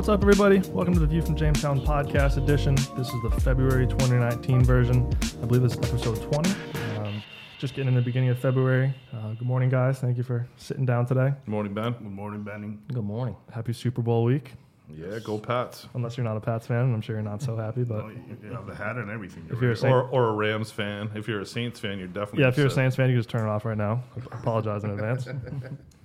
What's up, everybody? Welcome to the View from Jamestown podcast edition. This is the February 2019 version. I believe this is episode 20. Um, just getting in the beginning of February. Uh, good morning, guys. Thank you for sitting down today. Good morning, Ben. Good morning, Benny. Good morning. Happy Super Bowl week. Yeah, go Pats. Unless you're not a Pats fan, and I'm sure you're not so happy. But Oh, you you have the hat and everything. if you're a Saint, Or, or a Rams fan. If you're a Saints fan, you're definitely yeah, if you're a. Saints fan, you can just turn it off right now. I apologize in advance.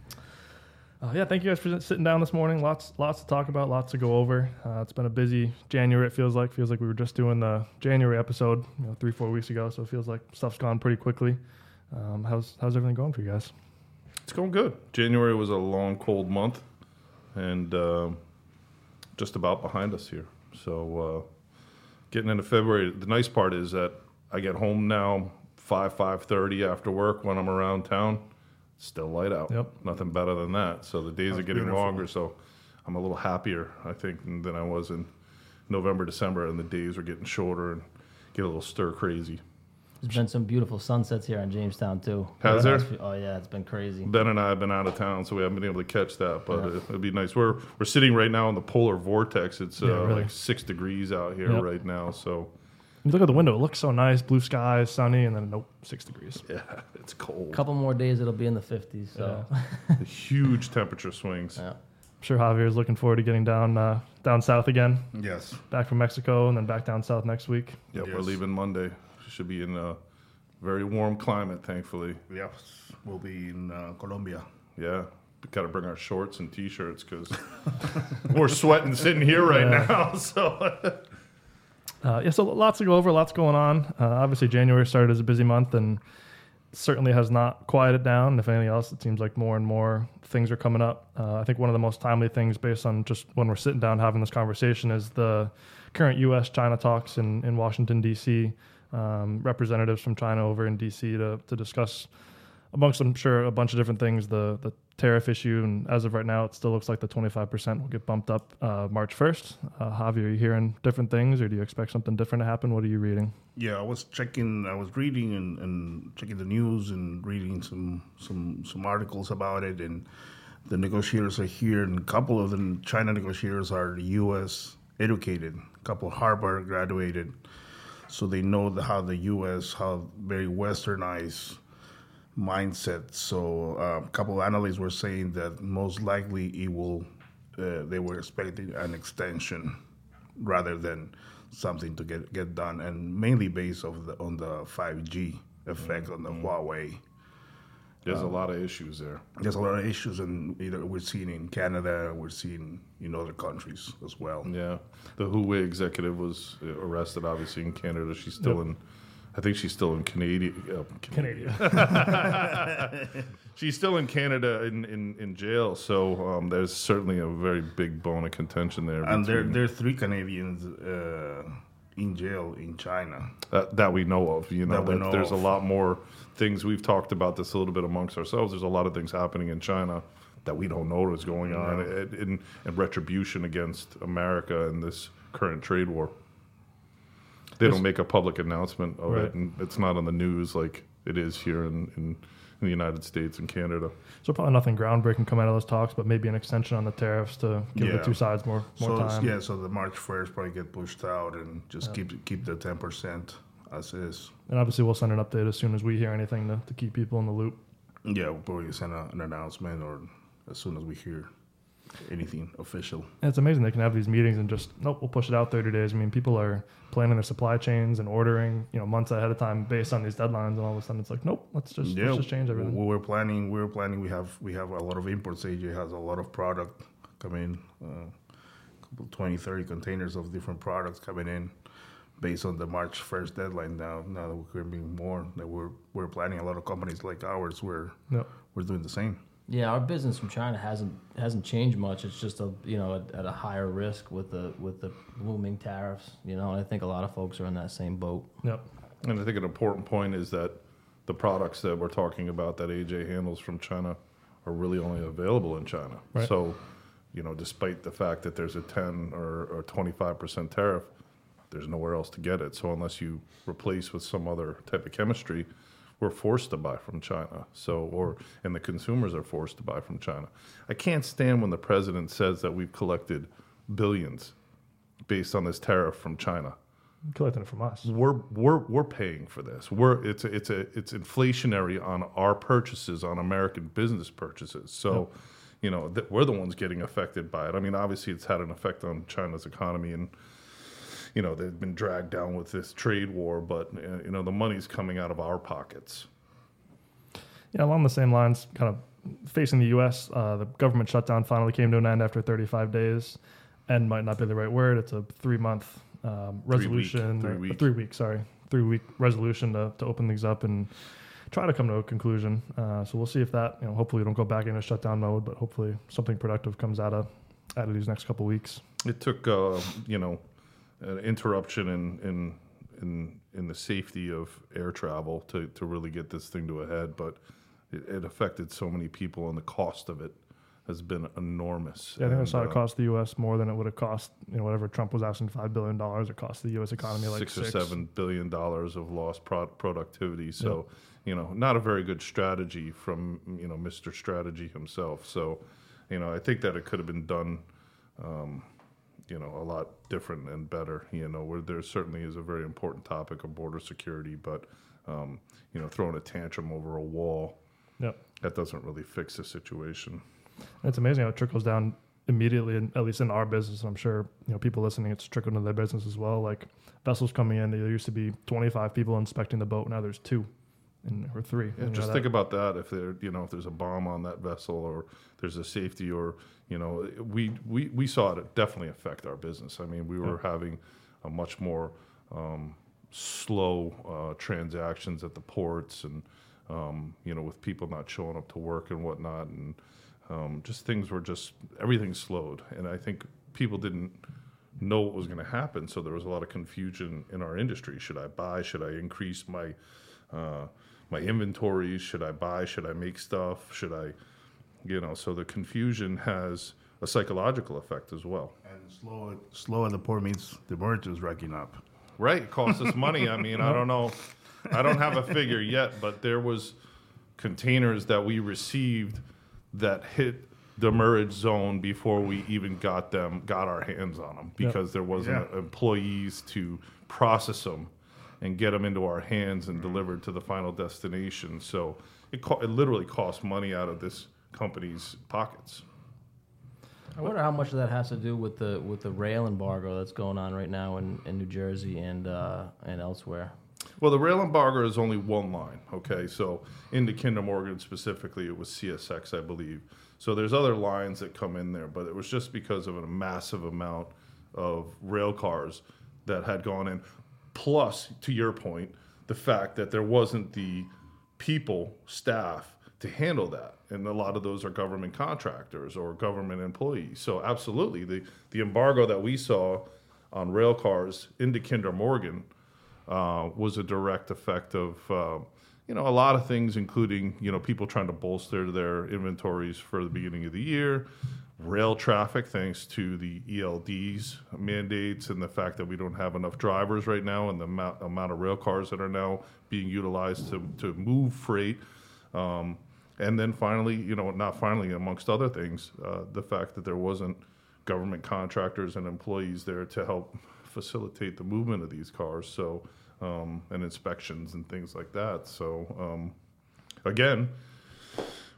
Uh, yeah, thank you guys for sitting down this morning. Lots, lots to talk about, lots to go over. Uh, it's been a busy January. It feels like feels like we were just doing the January episode, you know, three, four weeks ago. So it feels like stuff's gone pretty quickly. Um, how's how's everything going for you guys? It's going good. January was a long, cold month, and um just about behind us here. So, uh, getting into February. The nice part is that I get home now five five thirty after work when I'm around town. Still light out. Yep. Nothing better than that. So the days are getting beautiful. longer. So I'm a little happier, I think, than I was in November, December, and the days are getting shorter and get a little stir crazy. There's been some beautiful sunsets here in Jamestown too. Has there? few- Oh yeah, it's been crazy. Ben and I have been out of town, so we haven't been able to catch that. But it, it'd be nice. We're we're sitting right now in the polar vortex. It's uh, Yeah, really. like six degrees out here Yep. right now. So You look out the window; it looks so nice, blue skies, sunny, and then nope, six degrees. yeah, it's cold. A couple more days, it'll be in the 50s. So Huge temperature swings. yeah. I'm sure Javier's looking forward to getting down uh, down south again, Yes. back from Mexico, and then back down south next week. Yeah, we're Yes. leaving Monday. Should be in a very warm climate, thankfully. Yes. We'll be in uh, Colombia. Yeah, we got to bring our shorts and t-shirts because we're sweating sitting here right Yeah. now. So Uh, yeah, so lots to go over, lots going on. Uh, obviously, January started as a busy month and certainly has not quieted down. If anything else, it seems like more and more things are coming up. Uh, I think one of the most timely things, based on just when we're sitting down having this conversation, is the current U.S. China talks in, in Washington, D.C. Um, representatives from China over in D.C. to, to discuss, amongst I'm sure, a bunch of different things, the, the tariff issue. And as of right now, it still looks like the 25% will get bumped up uh, March 1st. Uh, Javi, are you hearing different things or do you expect something different to happen? What are you reading? Yeah, I was checking. I was reading and, and checking the news and reading some some some articles about it. And the negotiators are here, and a couple of the China negotiators are U.S. educated. A couple Harvard graduated, so they know the, how the U.S. how very westernized mindset. So uh, a couple of analysts were saying that most likely it will. Uh, they were expecting an extension rather than something to get get done, and mainly based of the, on the 5G effect on the Huawei. there's a lot of issues there. There's a lot of issues, and either we're seeing in Canada, we're seeing in other countries as well. Yeah, the Huawei executive was uh, arrested, obviously in Canada. She's still in, I think she's still in Canadian. Uh, Canadian. she's still in Canada in, in, in jail. So um, there's certainly a very big bone of contention there. And there between- there are three Canadians uh, in jail in China. that, that we know of. You know, That that know there's of. a lot more things we've talked about this a little bit amongst ourselves. There's a lot of things happening in China that we don't know is going on in, in, in retribution against America in this current trade war. They don't make a public announcement of Right. it, and it's not on the news like it is here in, in, in the United States and Canada. So probably nothing groundbreaking come out of those talks, but maybe an extension on the tariffs to give the two sides more more so time. yeah, so the March first probably get pushed out and just keep keep the ten percent as is. And obviously, we'll send an update as soon as we hear anything to, to keep people in the loop. Yeah, we'll probably send a, an announcement or as soon as we hear anything official. And it's amazing they can have these meetings and just nope, we'll push it out 30 days. I mean, people are planning their supply chains and ordering, you know, months ahead of time based on these deadlines, and all of a sudden it's like, nope, let's just yeah, let's just change everything. We were planning. We were planning. We have we have a lot of imports. AJ has a lot of product coming. Uh, couple 20, 30 containers of different products coming in, based on the March first deadline. Now, now that we're being more, that we're we're planning. A lot of companies like ours, we're Yep. we're doing the same. Yeah, our business from China hasn't hasn't changed much. It's just a you know at, at a higher risk with the with the looming tariffs. You know, and I think a lot of folks are in that same boat. Yep. And I think an important point is that the products that we're talking about that AJ handles from China are really only available in China. Right. So, you know, despite the fact that there's a 10 or, or 25% tariff, there's nowhere else to get it. So unless you replace with some other type of chemistry, we're forced to buy from China. So, or and the consumers are forced to buy from China. I can't stand when the president says that we've collected billions based on this tariff from China. Collecting it from us. We're we're we're paying for this. We're it's a, it's a it's inflationary on our purchases on American business purchases. So, you know, th- we're the ones getting affected by it. I mean, obviously, it's had an effect on China's economy and you know they've been dragged down with this trade war, but uh, you know the money's coming out of our pockets. Yeah, along the same lines, kind of facing the U.S., uh, the government shutdown finally came to an end after 35 days. and might not be the right word. It's a three-month um, Three week, resolution, three week. three week, sorry, three-week resolution to, to open things up and try to come to a conclusion. Uh, so we'll see if that, you know, hopefully we don't go back into shutdown mode, but hopefully something productive comes out of out of these next couple weeks. It took, uh, you know, an interruption in, in in in the safety of air travel to, to really get this thing to a head, but it, it affected so many people, and the cost of it has been enormous. Yeah, I think I And, saw it uh, cost the U.S. more than it would have cost, you know, whatever Trump was asking five billion dollars. It cost the U.S. economy like six, six, or seven billion dollars of lost pro- productivity. So, you know, not a very good strategy from you know Mr. Strategy himself. So, you know, I think that it could have been done, um, you know, a lot different and better. You know, where there certainly is a very important topic of border security, but um, you know, throwing a tantrum over a wall Yep. that doesn't really fix the situation. It's amazing how it trickles down immediately, in, at least in our business. I'm sure you know people listening, it's trickled into their business as well. Like vessels coming in, there used to be 25 people inspecting the boat, now there's two, or three. Yeah, just think about that. If there, you know, if there's a bomb on that vessel, or there's a safety, or you know, we we, we saw it definitely affect our business. I mean, we were having a much more um, slow uh, transactions at the ports, and um, you know, with people not showing up to work and whatnot, and um, just things were just everything slowed. And I think people didn't know what was going to happen, so there was a lot of confusion in our industry. Should I buy? Should I increase my uh, my inventories? Should I buy? Should I make stuff? Should I, you know? So the confusion has a psychological effect as well. And slow, slow at the port means demurrage is racking up. Right, it costs us money. I mean, I don't know, I don't have a figure yet, but there was containers that we received that hit the merge zone before we even got them, got our hands on them, because there wasn't Yeah. employees to process them and get them into our hands and delivered to the final destination. So it, co- it literally costs money out of this company's pockets. I wonder how much of that has to do with the with the rail embargo that's going on right now in, in New Jersey and uh, and elsewhere. Well, the rail embargo is only one line. Okay, so into Kinder Morgan specifically, it was CSX, I believe. So there's other lines that come in there, but it was just because of a massive amount of rail cars that had gone in. Plus, to your point, the fact that there wasn't the people, staff to handle that, and a lot of those are government contractors or government employees. So absolutely, the the embargo that we saw on rail cars into Kinder Morgan uh, was a direct effect of uh, you know a lot of things, including you know people trying to bolster their inventories for the beginning of the year, rail traffic thanks to the ELDs mandates and the fact that we don't have enough drivers right now, and the amount, amount of rail cars that are now being utilized to to move freight. Um, and then finally, you know, not finally, amongst other things, uh, the fact that there wasn't government contractors and employees there to help facilitate the movement of these cars. So, um, and inspections and things like that. So, um, again,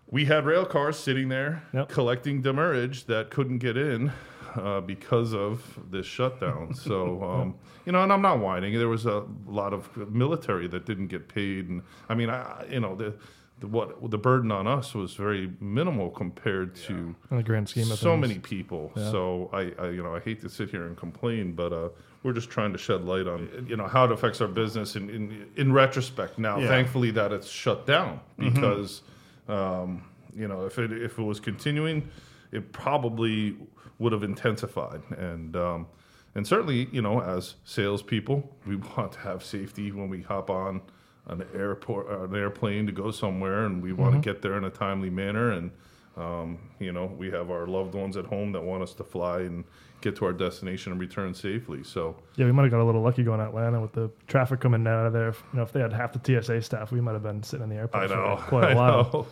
we had rail cars sitting there Yep. collecting demurrage that couldn't get in uh, because of this shutdown. so, um, you know, and I'm not whining. There was a lot of military that didn't get paid, and I mean, I, you know, the, the what the burden on us was very minimal compared to in the grand scheme of so things. many people. So I, I, you know, I hate to sit here and complain, but uh, we're just trying to shed light on, you know, how it affects our business in in, in retrospect. Now, Yeah. thankfully, that it's shut down because, um, you know, if it if it was continuing, it probably would have intensified and. Um, and certainly, you know, as salespeople, we want to have safety when we hop on an airport, an airplane to go somewhere, and we want to get there in a timely manner. And um, you know, we have our loved ones at home that want us to fly and get to our destination and return safely. So, Yeah, we might have got a little lucky going to Atlanta with the traffic coming out of there. If, you know, if they had half the TSA staff, we might have been sitting in the airport I know, for quite a I while. know.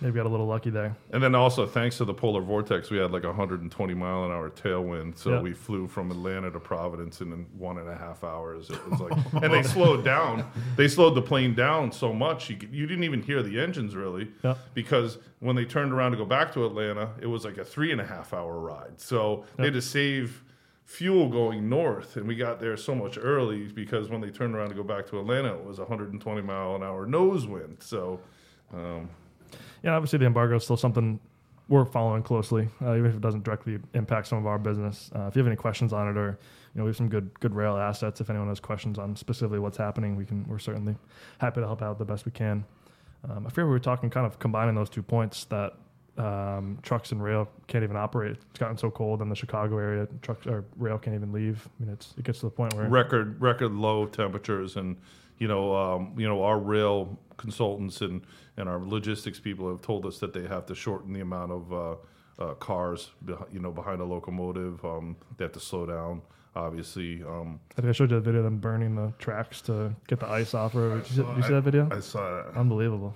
Maybe got a little lucky there. And then also, thanks to the polar vortex, we had like a 120 mile an hour tailwind. So Yep. we flew from Atlanta to Providence in one and a half hours. It was like, and they slowed down. They slowed the plane down so much you, could- you didn't even hear the engines really, Yep. because when they turned around to go back to Atlanta, it was like a three and a half hour ride. So they had to save fuel going north, and we got there so much early because when they turned around to go back to Atlanta, it was 120 mile an hour nose wind. So. Um, Yeah, obviously the embargo is still something we're following closely, uh, even if it doesn't directly impact some of our business. Uh, if you have any questions on it, or you know, we have some good good rail assets. If anyone has questions on specifically what's happening, we can. We're certainly happy to help out the best we can. Um, I fear we were talking kind of combining those two points that um, trucks and rail can't even operate. It's gotten so cold in the Chicago area, trucks or rail can't even leave. I mean, it's it gets to the point where record record low temperatures and you know um, you know our rail consultants and and our logistics people have told us that they have to shorten the amount of uh, uh, cars beh- you know behind a locomotive um, they have to slow down obviously um, I think I showed you the video of them burning the tracks to get the ice off. Or did you, see- you see that video? I saw that. Unbelievable.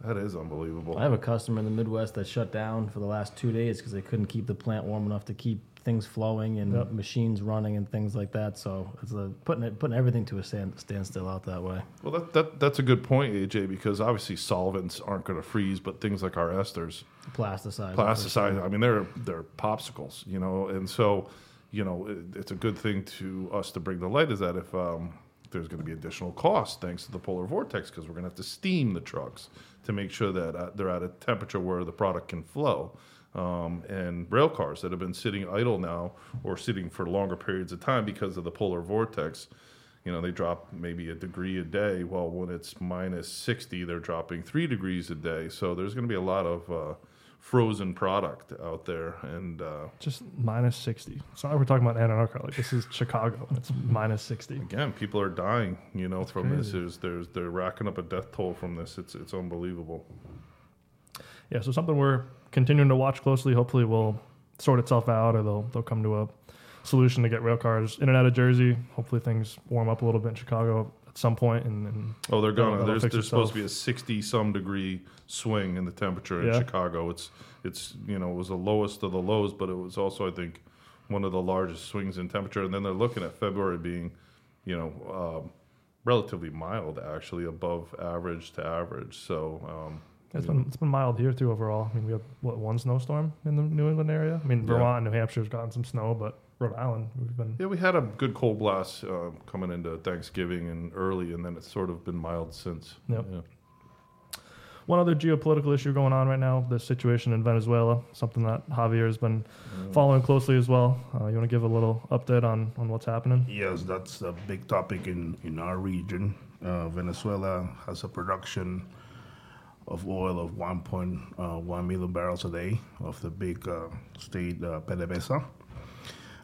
that is unbelievable I have a customer in the Midwest that shut down for the last two days because they couldn't keep the plant warm enough to keep things flowing and Yep. machines running and things like that. So it's a, putting it, putting everything to a stand, standstill out that way. well that, that that's a good point AJ because obviously solvents aren't going to freeze but things like our esters Plasticized. plasticized. I mean, they're they're popsicles, you know, and so you know it, it's a good thing to us to bring the light is that if um, there's going to be additional cost thanks to the polar vortex because we're going to have to steam the trucks to make sure that uh, they're at a temperature where the product can flow. Um, and rail cars that have been sitting idle now or sitting for longer periods of time because of the polar vortex, you know, they drop maybe a degree a day. Well, when it's minus 60, they're dropping three degrees a day. So there's going to be a lot of uh, frozen product out there. And uh, Just minus 60. It's not like we're talking about Antarctica. Like, this is Chicago. and It's minus 60. again, people are dying, you know, from this. There's, there's, they're racking up a death toll from this. It's, it's unbelievable. Yeah, so something we're continuing to watch closely. Hopefully, will sort itself out, or they'll they'll come to a solution to get rail cars in and out of Jersey. Hopefully, things warm up a little bit in Chicago at some point, and, and Oh, they're gonna. There's, there's supposed to be a 60 some degree swing in the temperature in Yeah. Chicago. It's, it's, you know, it was the lowest of the lows, but it was also, I think, one of the largest swings in temperature. And then they're looking at February being, you know, um, relatively mild, actually above average to average. So, um, it's been it's been mild here too overall. I mean, we had what one snowstorm in the New England area. I mean, Vermont and New Hampshire's gotten some snow, but Rhode Island we've been yeah, we had a good cold blast uh, coming into Thanksgiving and early, and then it's sort of been mild since. Yep. Yeah. One other geopolitical issue going on right now, the situation in Venezuela, something that Javier has been following closely as well. Uh, you want to give a little update on, on what's happening? Yes, that's a big topic in, in our region. Uh, Venezuela has a production of oil of 1.1 million barrels a day of the big uh, state uh, PDVSA.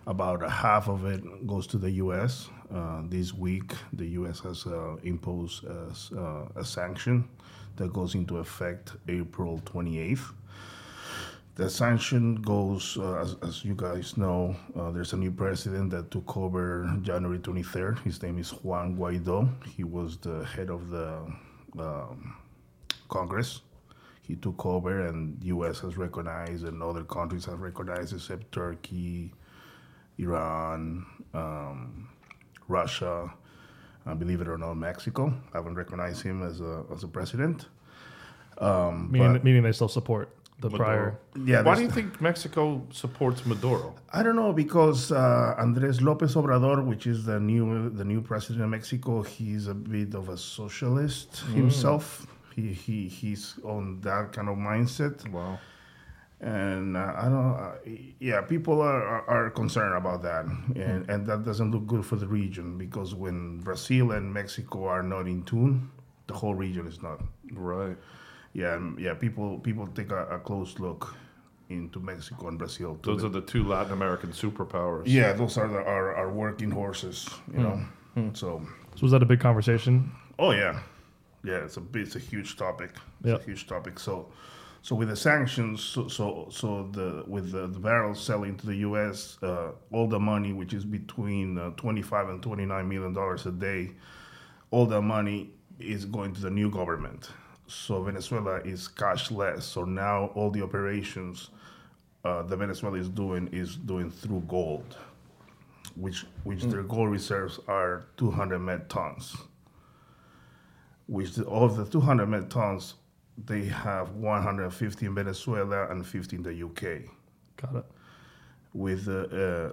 About a half of it goes to the U.S. Uh, this week, the U.S. has uh, imposed a, uh, a sanction that goes into effect April 28th. The sanction goes, uh, as, as you guys know, uh, there's a new president that took over January 23rd. His name is Juan Guaido. He was the head of the um, Congress. He took over, and U.S. has recognized, and other countries have recognized, except Turkey, Iran, um, Russia, uh, believe it or not, Mexico. haven't recognized him as a as a president. Um, Meaning, but- meaning they still support the Maduro. prior. yeah, Why do you think Mexico supports Maduro? I don't know because uh, Andres Lopez Obrador, which is the new the new president of Mexico, he's a bit of a socialist himself. He, he he's on that kind of mindset, Wow. and uh, I don't. Uh, yeah, people are, are, are concerned about that, and and that doesn't look good for the region because when Brazil and Mexico are not in tune, the whole region is not. Right. Yeah, and, yeah. People people take a, a close look into Mexico and Brazil. Those the- are the two Latin American superpowers. Yeah, those are the, our, our working horses, you know. So, So was that a big conversation? oh yeah, yeah, it's a it's a huge topic. It's Yep. a huge topic. So, so with the sanctions, so so, so the with the, the barrels selling to the U.S., uh, all the money, which is between uh, twenty five and twenty nine million dollars a day, all the money is going to the new government. so Venezuela is cashless. So now all the operations uh, the Venezuela is doing is doing through gold, which which their gold reserves are 200 met tons. Which the, of the 200 met tons, they have 150 in Venezuela and 50 in the UK Got it. with uh, uh,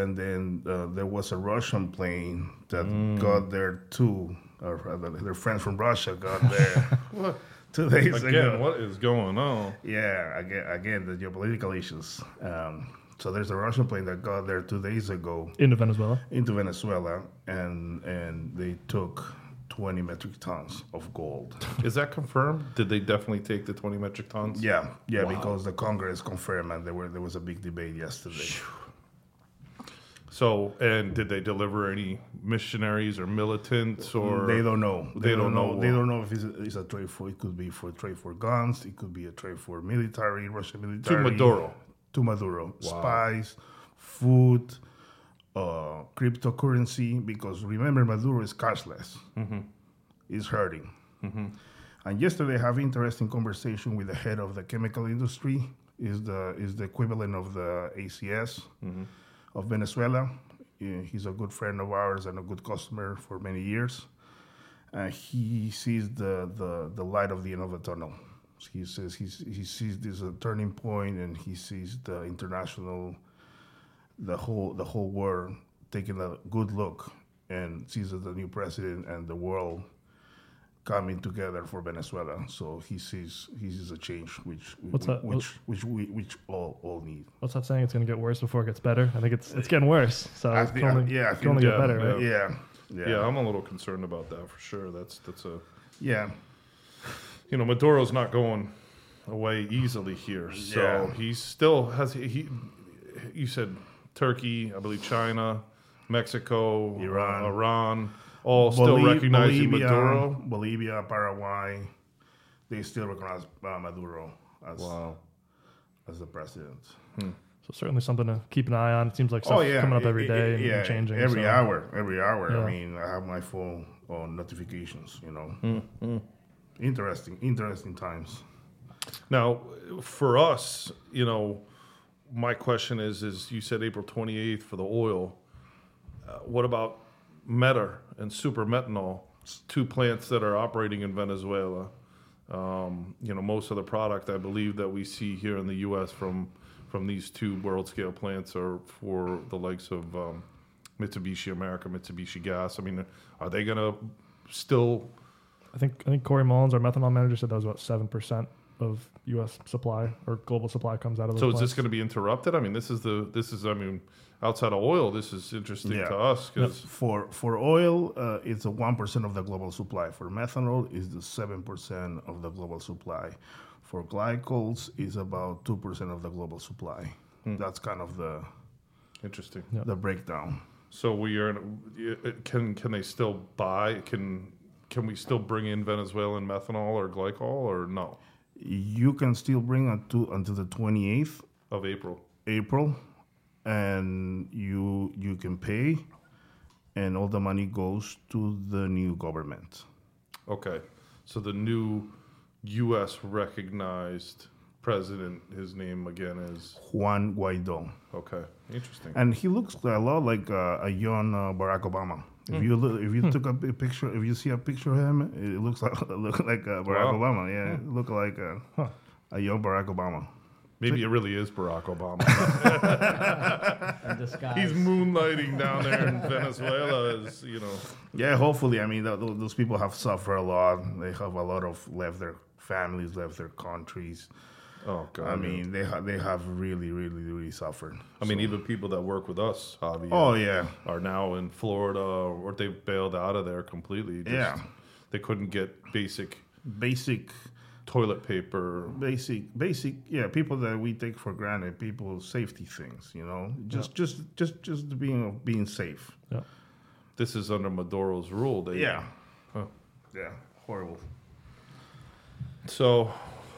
and then uh, there was a Russian plane that got there too. Or rather, their friends from Russia got there What? two days Again, ago. what is going on? Yeah, again, again, the geopolitical issues. Um, so there's a Russian plane that got there two days ago Into Venezuela. into Venezuela, and and they took 20 metric tons of gold. Is that confirmed? Did they definitely take the 20 metric tons? Yeah, yeah, Wow. because the Congress confirmed, and there were there was a big debate yesterday. So, and did they deliver any missionaries or militants or? they don't know. They don't know They don't know if it's a, it's a trade for. It could be for trade for guns. It could be a trade for military, Russian military. to. Maduro. To Maduro. Spies, food, uh, cryptocurrency. Because remember, Maduro is cashless. Mm-hmm. Is hurting. And yesterday, I have interesting conversation with the head of the chemical industry. Is the is the equivalent of the ACS Mm-hmm. of Venezuela. He's a good friend of ours and a good customer for many years. Uh, he sees the, the, the light of the end of the tunnel. He says he's, he sees this as a turning point, and he sees the international, the whole the whole world taking a good look, and sees that the new president and the world coming together for Venezuela. So he sees he sees a change, which What's that? which which we which all all need. What's that saying? It's going to get worse before it gets better. I think it's it's getting worse. So I it think- can only, yeah, I it can think- only get yeah, better, yeah. right? Yeah, yeah, Yeah, I'm a little concerned about that for sure. That's that's a yeah. you know Maduro's not going away easily here, so Yeah. he still has he. You said Turkey, I believe China, Mexico, Iran. uh, Iran, all still Boli- recognizing Bolivia, Maduro. Bolivia, Paraguay, they still recognize uh, Maduro as Wow. as the president. So certainly something to keep an eye on. It seems like stuff coming up every day, Oh, It- day it- and yeah, changing. every so- hour, every hour. Yeah. I mean, I have my phone on notifications. You know, Hmm, interesting, interesting times. Now, for us, you know, my question is: is you said April 28th for the oil. Uh, what about Metor and super methanol? Two plants that are operating in Venezuela. Um, you know, most of the product I believe that we see here in the U.S. from from these two world scale plants are for the likes of um, Mitsubishi America, Mitsubishi Gas. I mean, are they going to still I think I think Corey Mullins, our methanol manager, said that was about seven percent of U.S. supply or global supply comes out of. So is this going to be interrupted? I mean, this is the this is I mean, outside of oil, this is interesting Yeah. to us because For for oil, uh, it's a one percent of the global supply. For methanol, is the seven percent of the global supply. For glycols, is about two percent of the global supply. Hmm. That's kind of the interesting. Yeah. the breakdown. So we are can can they still buy can can we still bring in Venezuelan methanol or glycol or no You can still bring until until the twenty eighth of April? April, and you you can pay, and all the money goes to the new government. Okay, so the new U.S. recognized president, his name again is Juan Guaido, okay. Interesting. and he looks a lot like uh, a young uh, Barack Obama. If you look, if you took a pi- picture, if you see a picture of him, it looks like look like uh, Barack Wow. Obama. Yeah, it look like uh, a young Barack Obama. Maybe it really is Barack Obama. He's moonlighting down there in Venezuela as you know. Yeah, hopefully. I mean, th- th- those people have suffered a lot. They have a lot of left their families, left their countries. Oh God. I mean, they ha- they have really, really, really suffered. I mean, even people that work with us, Javi, Oh yeah, are now in Florida or they've bailed out of there completely. Just- Yeah. They couldn't get basic basic, toilet paper. basic, basic. Yeah, people that we take for granted, people safety things. You know, just, just, just, just being being safe. Yeah. This is under Maduro's rule. They, Yeah, Huh. yeah, horrible. So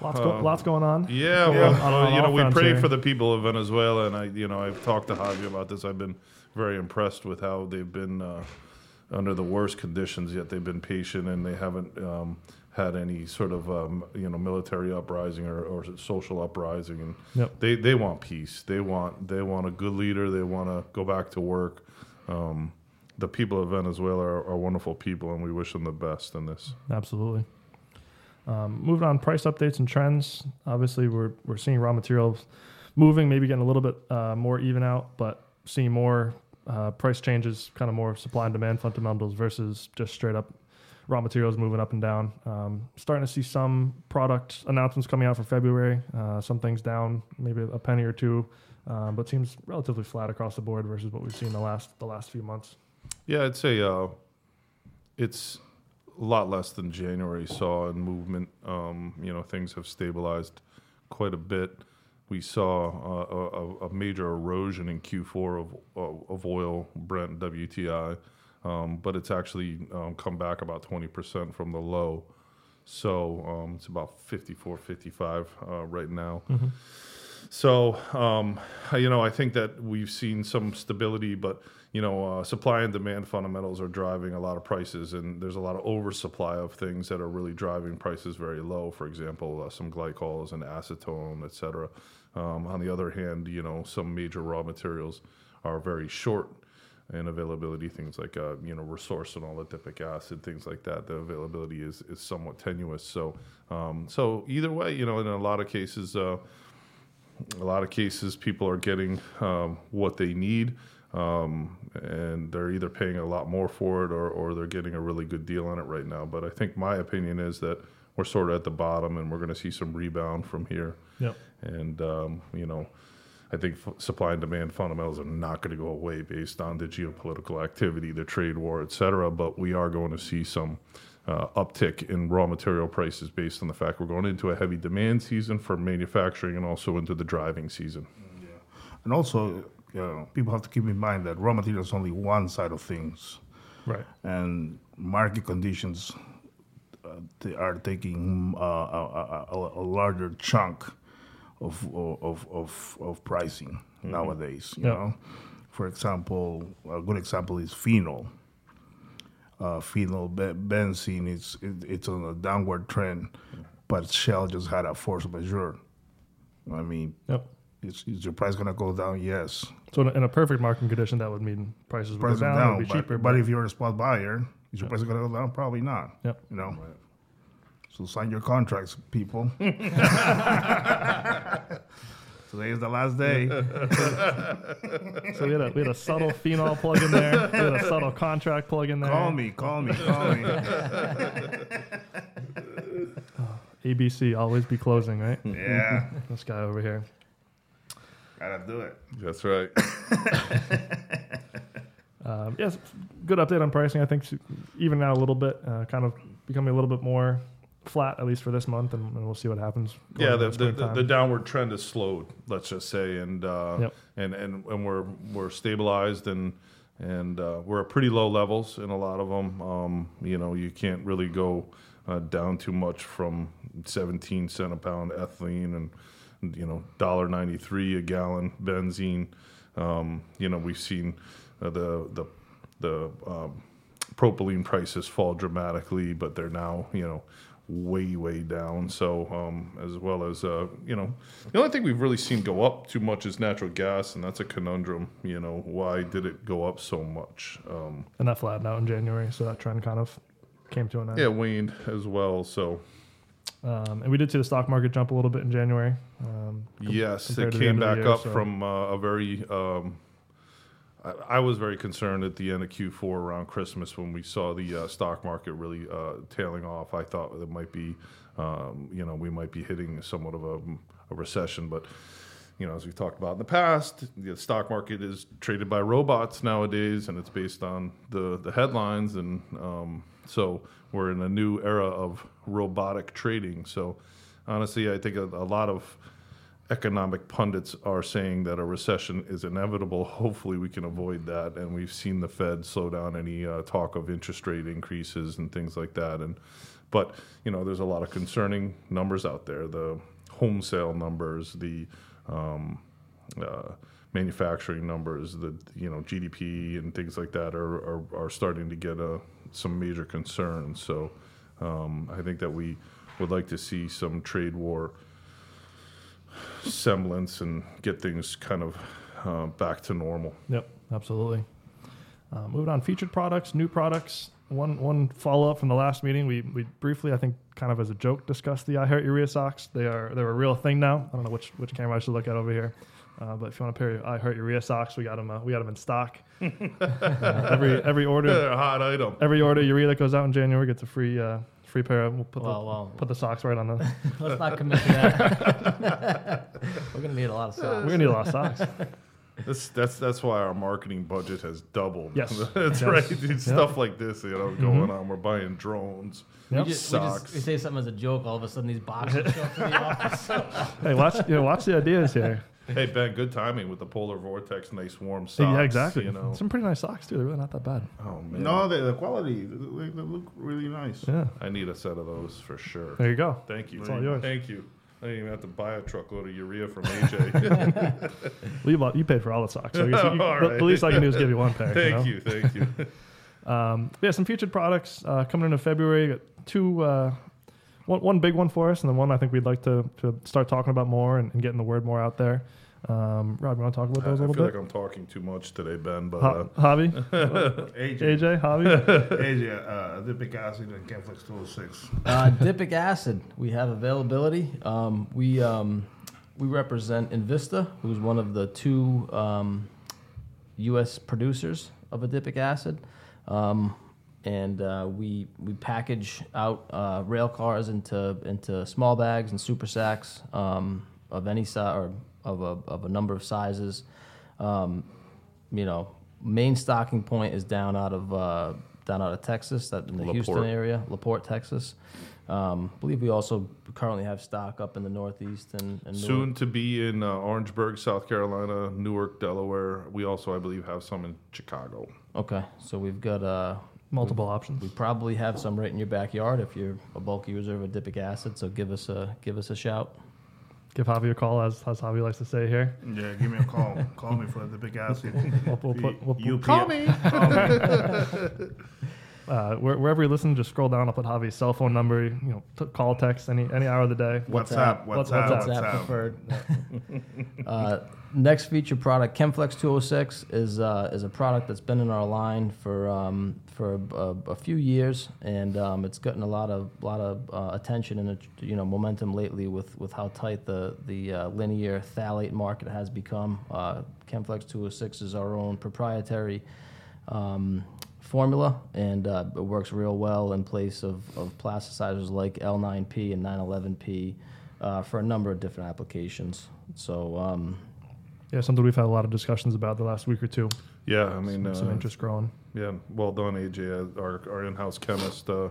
Lots, go, Um, lots going on. Yeah, well, on- on you know, we pray here. for the people of Venezuela, and I, you know, I've talked to Javi about this. I've been very impressed with how they've been uh, under the worst conditions, yet they've been patient and they haven't um, had any sort of um, you know military uprising or, or social uprising, and Yep. they they want peace. They want they want a good leader. They want to go back to work. Um, the people of Venezuela are, are wonderful people, and we wish them the best in this. Absolutely. Um, moving on, price updates and trends. Obviously, we're we're seeing raw materials moving, maybe getting a little bit uh, more even out, but seeing more uh, price changes, kind of more supply and demand fundamentals versus just straight up raw materials moving up and down. Um, starting to see some product announcements coming out for February. Uh, some things down, maybe a penny or two, um, but seems relatively flat across the board versus what we've seen the last the last few months. Yeah, I'd say uh, it's a lot less than January saw in movement. Um, you know, things have stabilized quite a bit. We saw uh, a, a major erosion in Q4 of, of, oil, Brent, WTI, um, but it's actually um, come back about 20% from the low. So um, it's about 54, 55 uh, right now. So, um, you know, I think that we've seen some stability, but you know, uh, supply and demand fundamentals are driving a lot of prices, and there's a lot of oversupply of things that are really driving prices very low. For example, uh, some glycols and acetone, et cetera. Um, on the other hand, you know, some major raw materials are very short in availability. Things like uh, you know resorcinol, adipic acid, things like that. The availability is is somewhat tenuous. So, um, so either way, you know, in a lot of cases. Uh, a lot of cases people are getting um, what they need um, and they're either paying a lot more for it or, or they're getting a really good deal on it right now but i think my opinion is that we're sort of at the bottom and we're going to see some rebound from here Yep. and um, you know i think f- supply and demand fundamentals are not going to go away based on the geopolitical activity the trade war et cetera but we are going to see some uh, uptick in raw material prices based on the fact we're going into a heavy demand season for manufacturing and also into the driving season. And also, you know, people have to keep in mind that raw material is only one side of things, Right. and market conditions uh, they are taking uh, a, a, a, larger chunk of of of, of pricing nowadays. You Yeah. know, for example, a good example is phenol. Uh, phenol be- benzene is it, it's on a downward trend, but Shell just had a force majeure. I mean, Yep. is, is your price gonna go down? Yes, So in a, in a perfect market condition, that would mean prices would price go down, down, would be but, cheaper. but if you're a spot buyer, is your price gonna go down? Probably not. Yep. You know. So sign your contracts, people. Today is the last day. So we had a we had a subtle phenol plug in there. We had a subtle contract plug in there. Call me, call me, call me. ABC always be closing, right? Yeah, this guy over here. gotta do it. That's right. Um, yes, good update on pricing. I think even out a little bit, uh, kind of becoming a little bit more flat at least for this month, and, and we'll see what happens. yeah, the, the, the, the downward trend has slowed. Let's just say, and uh, Yep. and and and we're we're stabilized and and uh, we're at pretty low levels in a lot of them. Um, you know, you can't really go uh, down too much from 17 cent a pound ethylene and you know dollar 93 a gallon benzene. Um, you know, we've seen uh, the the the um, propylene prices fall dramatically, but they're now you know way way down. So um, as well as uh, you know, the only thing we've really seen go up too much is natural gas, and that's a conundrum. You know, why did it go up so much? Um, and that flattened out in January, so that trend kind of came to an end. yeah, waned as well. So Um, and we did see the stock market jump a little bit in January. Um, yes, it compared to the came end of the back year, up so- from uh, a very. I, I was very concerned at the end of Q4 around Christmas when we saw the uh, stock market really uh, tailing off. I thought it might be, um, you know, we might be hitting somewhat of a, a recession, but you know, as we've talked about in the past, the stock market is traded by robots nowadays, and it's based on the the headlines, and um, so we're in a new era of robotic trading. So, honestly, I think a, a lot of economic pundits are saying that a recession is inevitable. Hopefully, we can avoid that, and we've seen the Fed slow down any uh, talk of interest rate increases and things like that. And but you know, there's a lot of concerning numbers out there. The home sale numbers, the um, uh, manufacturing numbers, the you know GDP and things like that are are, are starting to get uh, some major concerns. So Um, I think that we would like to see some trade war semblance and get things kind of uh, back to normal. Yep, absolutely. Uh, moving on, featured products, new products. One one follow up from the last meeting. We we briefly, I think, kind of as a joke, discussed the I Heart Urea socks. They are they're a real thing now. I don't know which which camera I should look at over here. Uh, but if you want a pair of I Heart Urea socks, we got them. Uh, we got them in stock. uh, every every order, They're a hot item. every order urea that goes out in January gets a free uh, free pair. Of, we'll put Well, the well. put the socks right on the. Let's not commit to that. We're gonna need a lot of socks. We're gonna need a lot of socks. That's that's that's why our marketing budget has doubled. Yes. that's Yes. right. It's Stuff like this, you know, going mm-hmm. on. We're buying drones. Yep. We just, we Socks. just we say something as a joke. All of a sudden, these boxes show up in the office. hey, watch you know, watch the ideas here. Hey Ben, good timing with the polar vortex, nice warm socks. yeah, exactly. You know, Some pretty nice socks too. They're really not that bad. oh man, No, the, the quality, they, they look really nice. Yeah. I need a set of those for sure. There you go. Thank you. It's all yours. Thank you. I didn't even have to buy a truckload of urea from AJ. Well, you, bought, you paid for all the socks. So I you, All the, the least I can do is give you one pair. thank know? you, thank you. Um, yeah, some featured products uh, coming into February. Got two, uh, one, one big one for us, and then one I think we'd like to, to start talking about more and, and getting the word more out there. Um, Rob, you want to talk about I, I those a feel little like bit? I'm talking too much today, Ben. But Ho- uh, Javi, AJ, AJ, Javi. AJ, uh, Adipic acid and ChemFlex 206. Uh, Dipic acid, we have availability. Um, we um, we represent Invista, who's one of the two um, U.S. producers of adipic acid, um, and uh, we we package out uh, rail cars into into small bags and super sacks um, of any size or of a of a number of sizes. Um, you know, main stocking point is down out of uh, down out of Texas, that in the Houston area, La Porte, Texas. Um, I believe we also currently have stock up in the Northeast and, and soon to be in uh, Orangeburg, South Carolina, Newark, Delaware. We also, I believe, have some in Chicago. Okay, so we've got uh, Multiple options. we probably have some right in your backyard if you're a bulky user of adipic acid. So give us a give us a shout. Give Javi a call, as, as Javi likes to say here. Yeah, give me a call. call me for the big acid. We'll, we'll put, we'll, You call me. Call me. Uh, where, wherever you listen, just scroll down. I'll put Javi's cell phone number. You know, t- call, text any any hour of the day. WhatsApp, What's- WhatsApp, what's WhatsApp WhatsApp. preferred. uh, next feature product, Chemflex 206, is uh, is a product that's been in our line for um, for a, a few years, and um, it's gotten a lot of lot of uh, attention and you know momentum lately with, with how tight the the uh, linear phthalate market has become. Uh, Chemflex 206 is our own proprietary. Um, formula and uh, it works real well in place of, of plasticizers like L9P and 911P uh, for a number of different applications. So, um, Yeah, something we've had a lot of discussions about the last week or two. Yeah, I mean, Some, some uh, interest growing. Yeah, well done, AJ, uh, our, our in-house chemist, uh,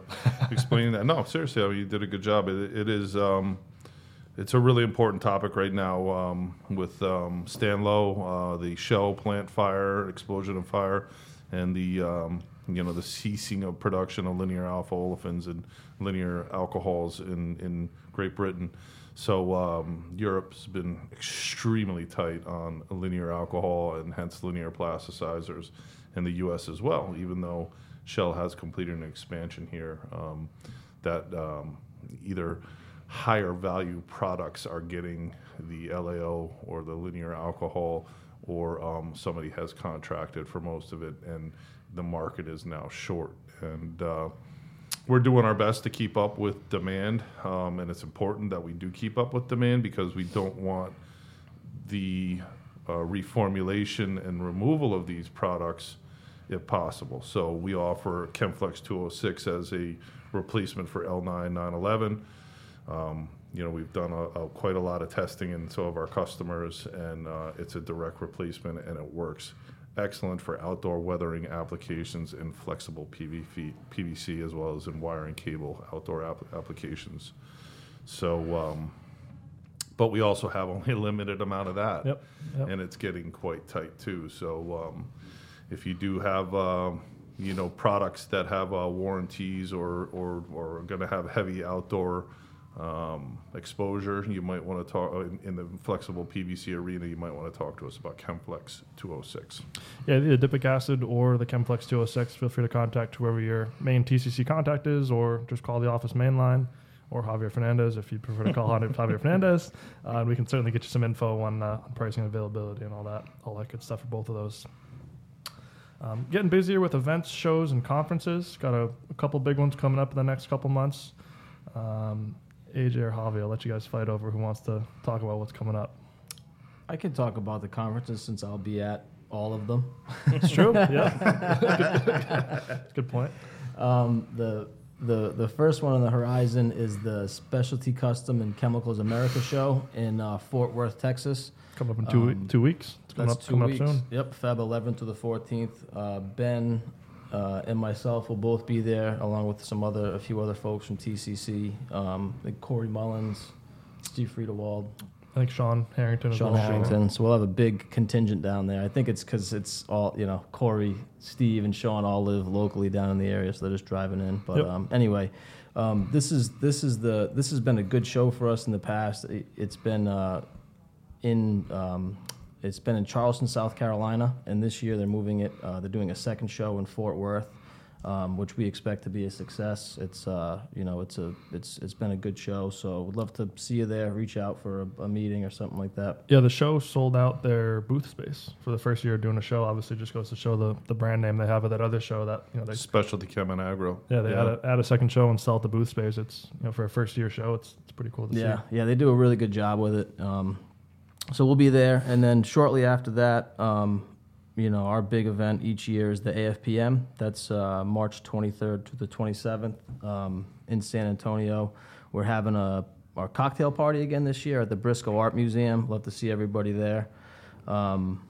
explaining that. No, seriously, I mean, you did a good job. It, it is, um, it's a really important topic right now um, with um, Stanlow, uh, the Shell plant fire, explosion of fire, and the um, you know the ceasing of production of linear alpha olefins and linear alcohols in in Great Britain. So um, Europe's been extremely tight on linear alcohol and hence linear plasticizers, and the U.S. as well. Even though Shell has completed an expansion here, um, that um, either higher value products are getting the LAO or the linear alcohol, or um, somebody has contracted for most of it, and the market is now short. And uh, we're doing our best to keep up with demand, um, and it's important that we do keep up with demand because we don't want the uh, reformulation and removal of these products if possible. So we offer Chemflex 206 as a replacement for L9 911. Um, you know, we've done a, a, quite a lot of testing in some of our customers, and uh, it's a direct replacement, and it works excellent for outdoor weathering applications in flexible PVC, PVC as well as in wiring cable outdoor app- applications. So, um, but we also have only a limited amount of that, Yep, yep. and it's getting quite tight too. So, um, if you do have uh, you know products that have uh, warranties or or, or are going to have heavy outdoor um, exposure, you might want to talk uh, in, in the flexible PVC arena. You might want to talk to us about Chemflex 206. Yeah, the Dipic Acid or the Chemflex 206. Feel free to contact whoever your main TCC contact is, or just call the office main line, or Javier Fernandez if you prefer to call Javier Fernandez. Uh, and we can certainly get you some info on, uh, on pricing and availability and all that, all that good stuff for both of those. Um, getting busier with events, shows, and conferences. Got a, a couple big ones coming up in the next couple months. Um, AJ or Javi, I'll let you guys fight over who wants to talk about what's coming up. I can talk about the conferences since I'll be at all of them. It's true. yeah. Good point. Um, the the the first one on the horizon is the Specialty Custom and Chemicals America show in uh, Fort Worth, Texas. Coming up in two, Um, two weeks. It's coming That's up, two coming weeks. up soon. Yep, Feb 11th to the 14th. Uh, ben uh, and myself will both be there, along with some other, a few other folks from TCC, um, like Corey Mullins, Steve Friedewald, I think Sean Harrington Sean well. Harrington. So we'll have a big contingent down there. I think it's because it's all you know. Corey, Steve, and Sean all live locally down in the area, so they're just driving in. But Yep. um, anyway, um, this is this is the this has been a good show for us in the past. It, it's been uh, in um, it's been in Charleston, South Carolina, and this year they're moving it. Uh, they're doing a second show in Fort Worth. Um, which we expect to be a success. It's uh, you know it's a it's it's been a good show, so would love to see you there. Reach out for a, a meeting or something like that. Yeah, the show sold out their booth space for the first year of doing a show. Obviously, just goes to show the, the brand name they have of that other show that you know they Specialty Chem and Agro. yeah they Add, a, add a second show and sell at the booth space. It's you know for a first year show, it's it's pretty cool to Yeah, see. yeah, they do a really good job with it. Um, so we'll be there, and then shortly after that, um, you know, our big event each year is the AFPM. That's uh, March 23rd to the 27th um, in San Antonio. We're having a our cocktail party again this year at the Briscoe Art Museum. Love to see everybody there. Um,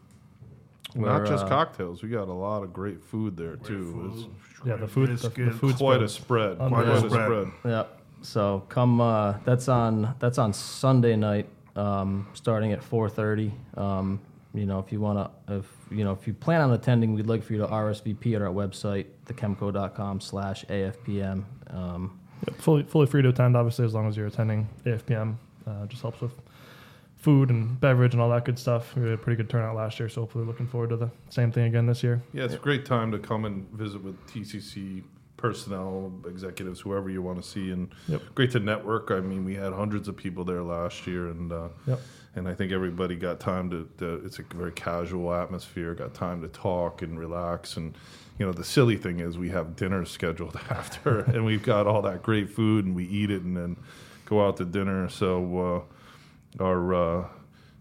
Not we're, just uh, cocktails. We got a lot of great food there too. It's Yeah, the food, the, the Brisket. food quite a spread. spread. Quite a Spread. spread. Yeah. So come. Uh, that's on. That's on Sunday night, um, starting at 4:30. Um, you know, if you want to, if you know, if you plan on attending, we'd like for you to RSVP at our website, thechemco.com/afpm. Um, Yep, fully fully free to attend. Obviously, as long as you're attending AFPM, uh, just helps with food and beverage and all that good stuff. We had a pretty good turnout last year, so hopefully looking forward to the same thing again this year. Yeah, it's a great time to come and visit with TCC personnel, executives, whoever you want to see, and Yep. great to network. I mean, we had hundreds of people there last year, and uh, Yep. and I think everybody got time to, to. It's a very casual atmosphere. Got time to talk and relax, and you know the silly thing is we have dinner scheduled after, and we've got all that great food, and we eat it, and then go out to dinner. So uh, our uh,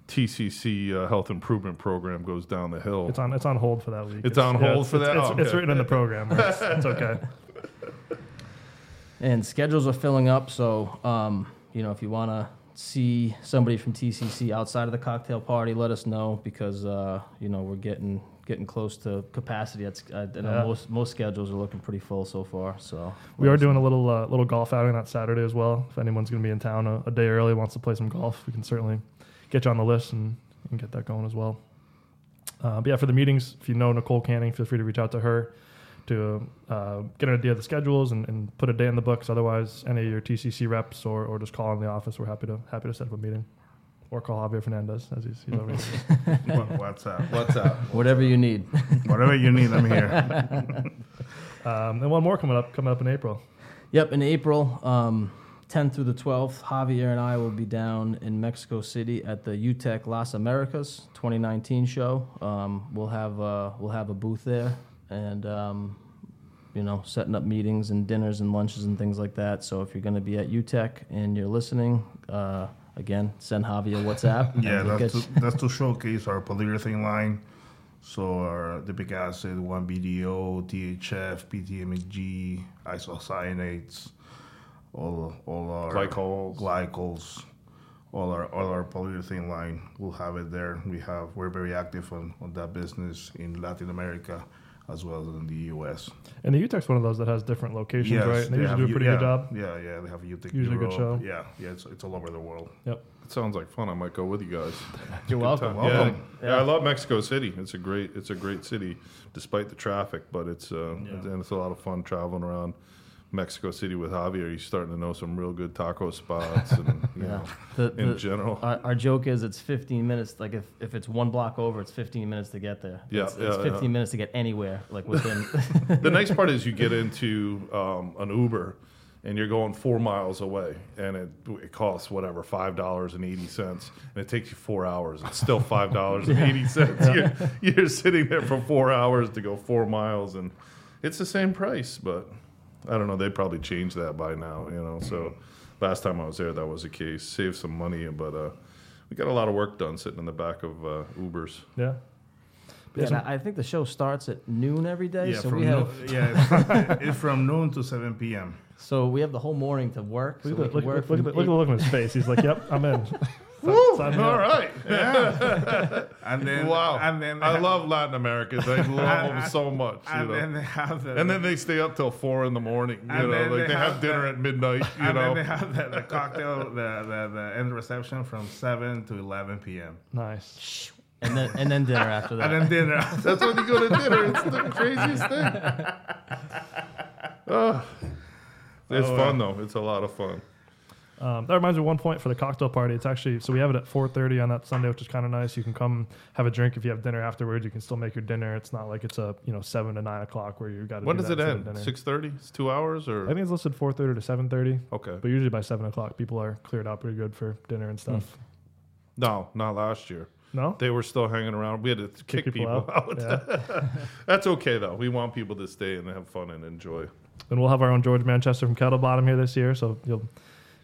TCC uh, health improvement program goes down the hill. It's on it's on hold for that week. It's on hold for it's, that? It's, Oh, it's written in the program. It's, it's okay. and schedules are filling up, so um, you know, if you want to see somebody from TCC outside of the cocktail party, let us know because uh, you know we're getting getting close to capacity. It's, I, I know Yeah. most most schedules are looking pretty full so far. So We are doing a little uh, little golf outing that Saturday as well. If anyone's going to be in town a, a day early, wants to play some golf, we can certainly get you on the list and, and get that going as well. Uh, but yeah, for the meetings, if you know Nicole Canning, feel free to reach out to her to uh, get an idea of the schedules and, and put a day in the books. Otherwise, any of your TCC reps or, or just call in the office. We're happy to happy to set up a meeting, or call Javier Fernandez as he's, he's already. What- What's up? What's up? Whatever you need. Whatever you need, I'm here. um, and one more coming up coming up in April. Yep, in April, um, 10th through the 12th, Javier and I will be down in Mexico City at the UTECH Las Americas 2019 show. Um, we'll have uh, we'll have a booth there, and um, you know, setting up meetings and dinners and lunches and things like that. So if you're going to be at UTECH and you're listening, uh, again, send Javier a WhatsApp. Yeah, that's get to, that's to showcase our polyurethane line. So our adipic acid, one BDO, THF, PTMG, isocyanates, all all our Glycols. glycols, all our all our polyurethane line. We'll have it there. We have we're very active on, on that business in Latin America as well as in the U.S. And the UTECH's one of those that has different locations, Yes, right? And they have usually do a pretty yeah, good job. Yeah, yeah, they have a UTEC Usually a good show. Yeah, yeah, it's, it's all over the world. Yep. It sounds like fun. I might go with you guys. You're Good welcome. time. welcome. Yeah. yeah, I love Mexico City. It's a great, it's a great city, despite the traffic. But it's uh, Yeah. and it's a lot of fun traveling around Mexico City with Javier, you're starting to know some real good taco spots, and you Yeah. know, The, in the, general. our, our joke is it's 15 minutes. Like if, if it's one block over, it's 15 minutes to get there. Yeah, it's, it's 15 yeah. minutes to get anywhere. Like within. the nice part is you get into um, an Uber and you're going four miles away, and it, it costs whatever five dollars and eighty cents, and it takes you four hours. It's still five dollars and eighty cents. You're, you're sitting there for four hours to go four miles, and it's the same price. But I don't know. They probably changed that by now, you know. So last time I was there, that was the case. Save some money, but uh, we got a lot of work done sitting in the back of uh, Ubers. Yeah. yeah, and I I think the show starts at noon every day. Yeah, so from we have noon, yeah, it's from, noon to seven p.m. so we have the whole morning to work. So Look, at the- look, look, at the, look at the look on his face. He's like, "Yep, I'm in." Woo! Sign me All up. right. And then wow. and then I love Latin Americans. I love them so much. You and know? then they have the and then they stay up till four in the morning. You know, like they they have have dinner the- at midnight. You and know, then they have the, the cocktail, the, the the end reception from seven to eleven p.m. Nice. and then and then dinner after that. And then dinner. that's when you go to dinner. It's the craziest thing. Oh, it's Oh, fun though. It's a lot of fun. Um, that reminds me of one point for the cocktail party. It's actually so we have it at 4:30 on that Sunday, which is kind of nice. You can come have a drink if you have dinner afterwards. You can still make your dinner. It's not like it's a you know seven to nine o'clock where you got to. When do does it end? dinner. Six thirty? It's two hours, or I think it's listed 4:30 to 7:30, okay? but usually by seven o'clock people are cleared out pretty good for dinner and stuff. No, not last year. No, They were still hanging around. We had to kick, people, out. Yeah. That's okay though. We want people to stay and have fun and enjoy. and we'll have our own George Manchester from Kettlebottom here this year, so you'll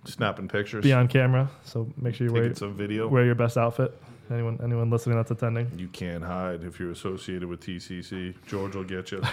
Snapping pictures, be on camera. So make sure you wear, some video. wear your best outfit. Anyone anyone listening that's attending. You can't hide if you're associated with TCC. George will get you.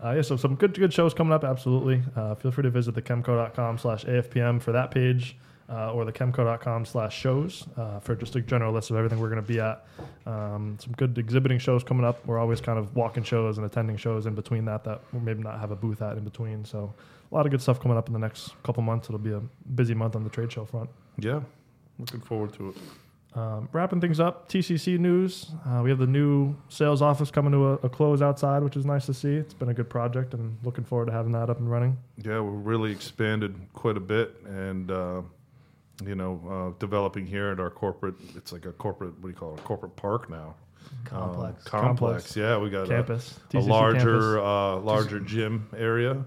Uh, yeah, so some good good shows coming up. Absolutely. Uh, feel free to visit the chemco.com slash AFPM for that page uh, or the chemco.com slash shows uh, for just a general list of everything we're going to be at. Um, some good exhibiting shows coming up. We're always kind of walking shows and attending shows in between that that we maybe not have a booth at in between. So a lot of good stuff coming up in the next couple months. It'll be a busy month on the trade show front. Yeah, looking forward to it. Um, wrapping things up, TCC news. Uh, we have the new sales office coming to a, a close outside, which is nice to see. It's been a good project, and looking forward to having that up and running. Yeah, we're really expanded quite a bit, and uh, you know, uh, developing here at our corporate. It's like a corporate. What do you call it? A corporate park now. Complex. Um, complex. Complex. Yeah, we got a- Campus, a, TCC larger, campus. uh, larger gym area.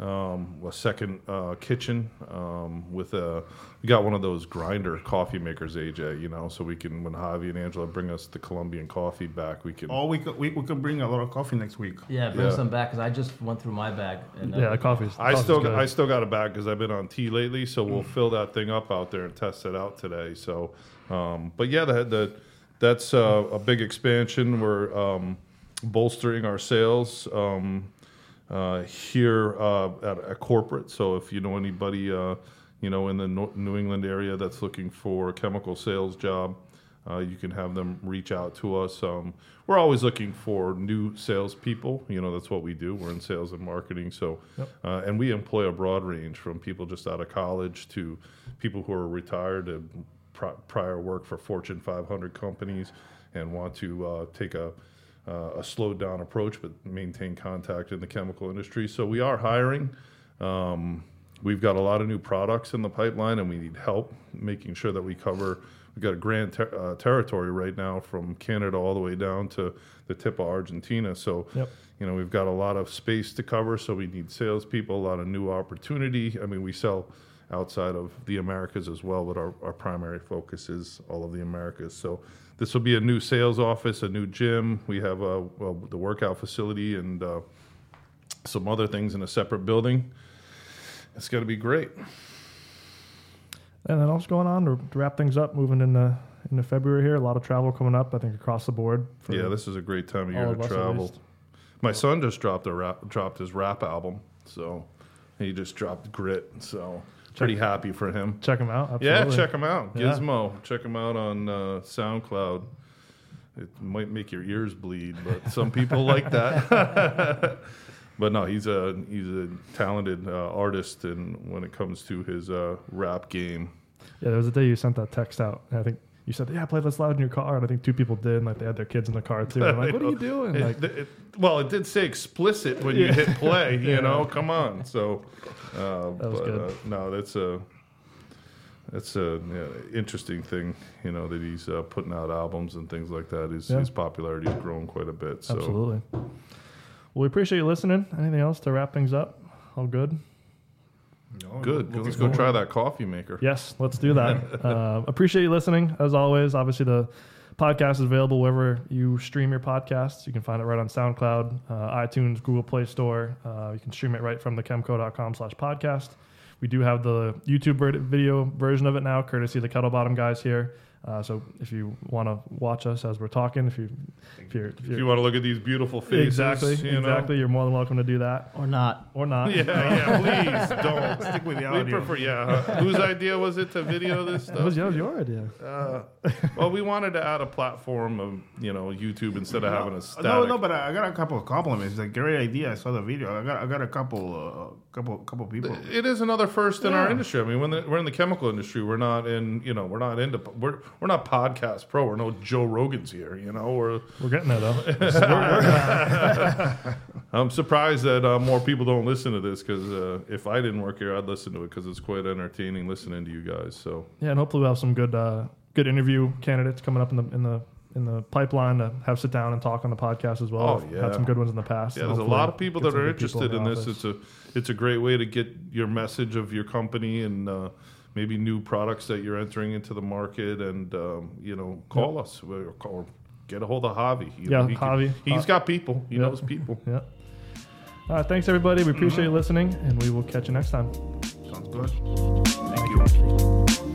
Um, a second uh, kitchen um, with a. We got one of those grinder coffee makers, AJ. You know, so we can when Javi and Angela bring us the Colombian coffee back, we can. Or we could we, we could bring a lot of coffee next week. Yeah, bring Yeah. some back because I just went through my bag. And, uh, Yeah, the coffee's. I coffee's still good. I still got a bag because I've been on tea lately, so we'll fill that thing up out there and test it out today. So, um, but yeah, the, the that's uh, a big expansion. We're um, bolstering our sales um, uh, here uh, at a corporate. So if you know anybody, uh, you know, in the New England area that's looking for a chemical sales job. Uh, you can have them reach out to us. Um, we're always looking for new salespeople. You know, that's what we do. We're in sales and marketing. So, uh, and we employ a broad range from people just out of college to people who are retired and pri- prior work for Fortune 500 companies and want to uh, take a uh, a slowed down approach but maintain contact in the chemical industry. So we are hiring. Um, we've got a lot of new products in the pipeline, and we need help making sure that we cover. We've got a grand ter- uh, territory right now from Canada all the way down to the tip of Argentina. So, Yep. you know, we've got a lot of space to cover. So we need salespeople, a lot of new opportunity. I mean, we sell outside of the Americas as well, but our, our primary focus is all of the Americas. So this will be a new sales office, a new gym. We have a, well, the workout facility and uh, some other things in a separate building. It's going to be great. And then else going on to, wrap things up, moving into into February here. A lot of travel coming up. I think across the board. Yeah, this is a great time of year to travel. My son just dropped a rap, dropped his rap album, so he just dropped Grit. So pretty happy for him. Check him out. Yeah, check him out. Yeah. Gizmo, check him out on uh, SoundCloud. It might make your ears bleed, but some people like that. but no, he's a he's a talented uh, artist, and when it comes to his uh, rap game, Yeah, there was a day you sent that text out. I think you said, "Yeah, play this loud in your car," and I think two people did, and like they had their kids in the car too. I'm like, "What are you doing?" It- Like, it- well, it did say explicit when you hit play. You Yeah. know, come on. So, uh, That was but, good. Uh, no, that's a that's a yeah, interesting thing. You know that he's uh, putting out albums and things like that. His, Yeah. his popularity has grown quite a bit. So, absolutely. Well, we appreciate you listening. Anything else to wrap things up? All good. No, good. Let's go try that coffee maker. Yes, let's do that. uh, appreciate you listening as always. Obviously, the podcast is available wherever you stream your podcasts. You can find it right on SoundCloud, uh, iTunes, Google Play Store. Uh, you can stream it right from the chemco.com slash podcast. We do have the YouTube video version of it now, courtesy of the Kettlebottom guys here. Uh, so if you want to watch us as we're talking, if you if you're, if If you're you want to look at these beautiful faces, exactly you know? exactly, you're more than welcome to do that Or not. or not. Yeah, yeah. Please don't. Stick with the We audio. prefer, yeah. Whose idea was it to video this stuff? That was, that was your idea. Uh, well, we wanted to add a platform of you know YouTube instead of having a static. No, no, but I I got a couple of compliments. It's like great idea. I saw the video. I got I got a couple uh, couple couple people. it is another first in our industry. I mean, when the, we're in the chemical industry, we're not in you know we're not into we're we're not podcast pro. We're no Joe Rogans here. You know, we're We're getting there though. I'm surprised that uh, more people don't listen to this because uh, if I didn't work here, I'd listen to it because it's quite entertaining listening to you guys. So Yeah, and hopefully we'll have some good uh, good interview candidates coming up in the in the in the pipeline to have sit down and talk on the podcast as well. Oh, yeah. Had some good ones in the past. Yeah, there's a lot of people that are interested in the this. It's a it's a great way to get your message of your company and uh, maybe new products that you're entering into the market. And um, you know, call us or, call, or get a hold of Javi. You Yeah, know, he can- Javi. he's Uh, got people. He yeah. knows people. yeah. All right, thanks everybody. We appreciate you listening, and we will catch you next time. Sounds good. Thank you.